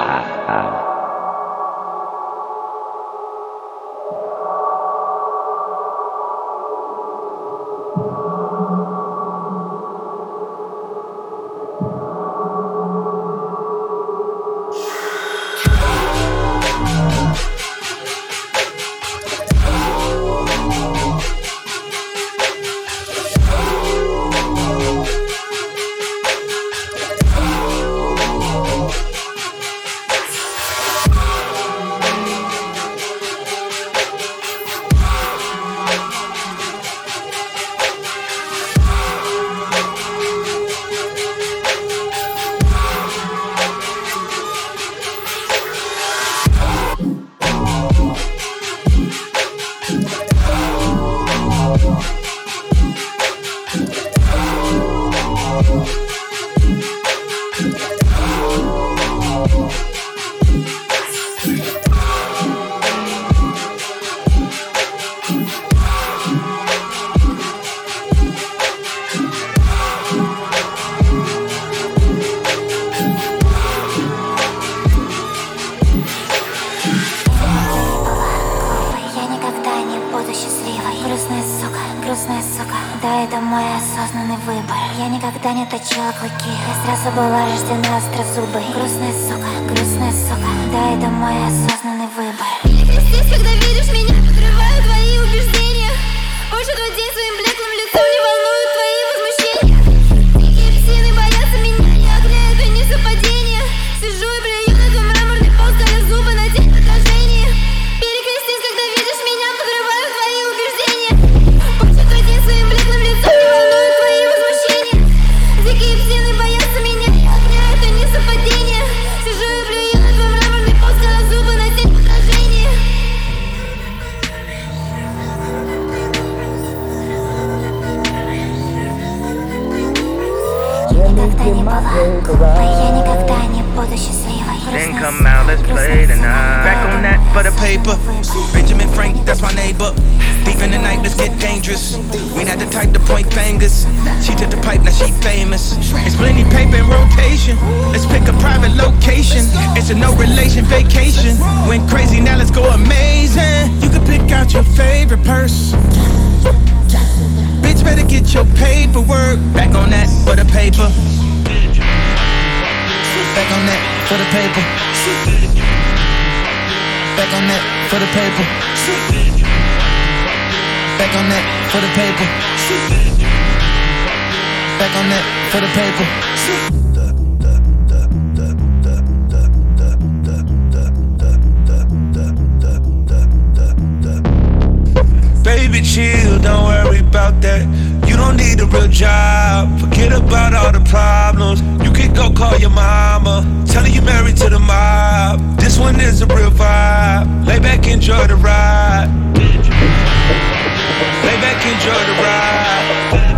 Uau! that for the paper. Back on that for the paper. Back on that for the paper. Baby, chill, don't worry about that don't need a real job. Forget about all the problems. You can go call your mama. Tell her you married to the mob. This one is a real vibe. Lay back, enjoy the ride. Lay back, enjoy the ride.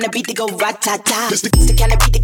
kind of beat to go rat-ta-ta. This the kind of beat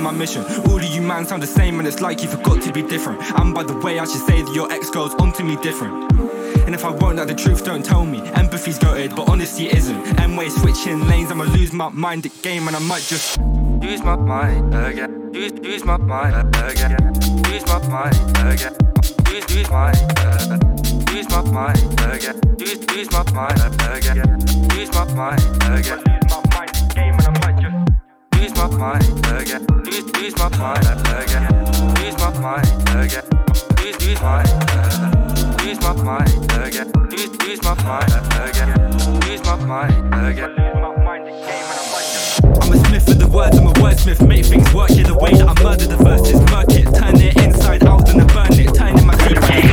minded game and it's like you forgot to be different. And by the way, I should say that your ex girls onto me different. And if I won't, that the truth don't tell me. Empathy's goaded, but honestly, it isn't. Em waves switching lanes. I'ma lose my mind again, and I might just use my mind again. Use, use my mind again. Use my mind again. Use, use my uh, use my mind again. Use, use my mind again. Use my mind again. Game and I might just use my mind again. Use, use my mind again. Use my mind again. Use, use my use my mind again. Use, use my mind again. Use my mind again. I'm a smith for the words, I'm a wordsmith. Make things work, yeah, the way that I murder the verses. Murk it, turn it inside out, and I burn it. Turning my secret,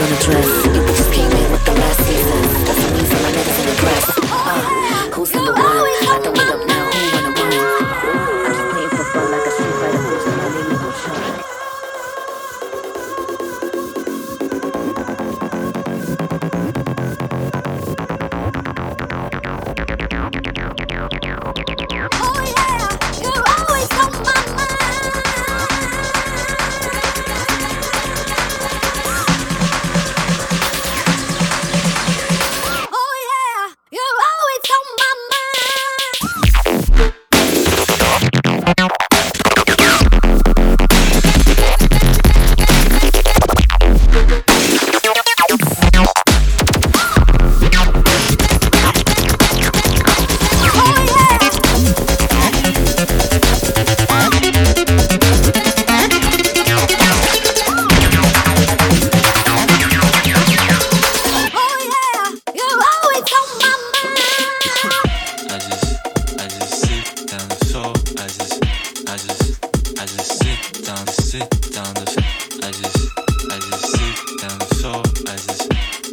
Gucci on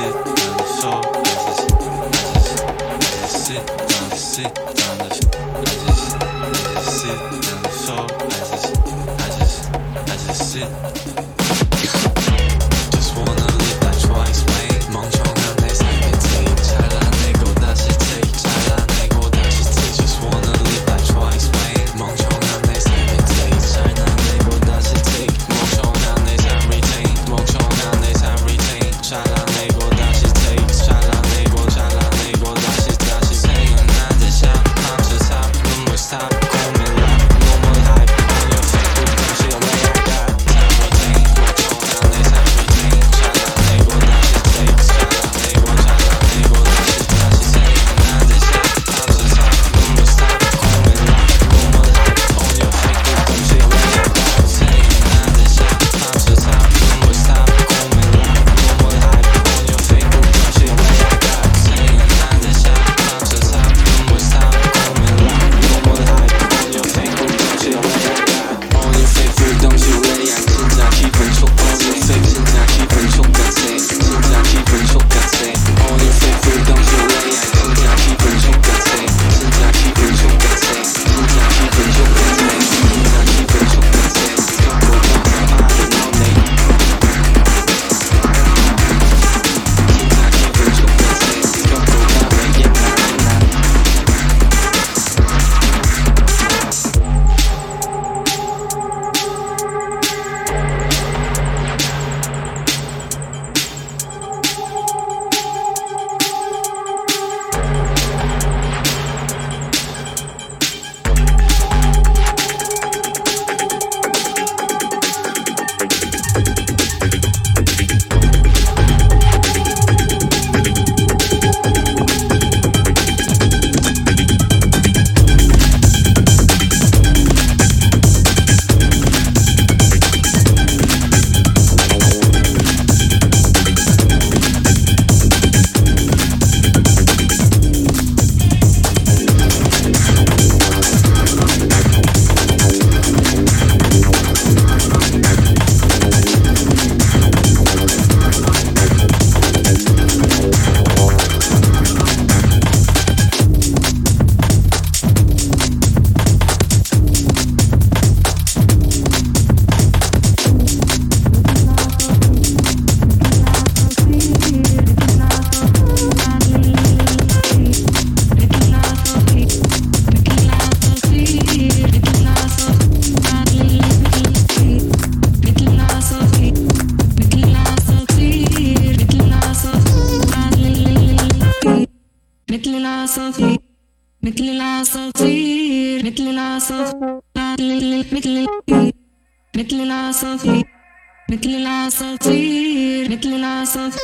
sit down, so just, just, just sit down, sit down. Little loss of fear, little loss of fear, little loss of fear, little loss of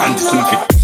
anti-Sufi.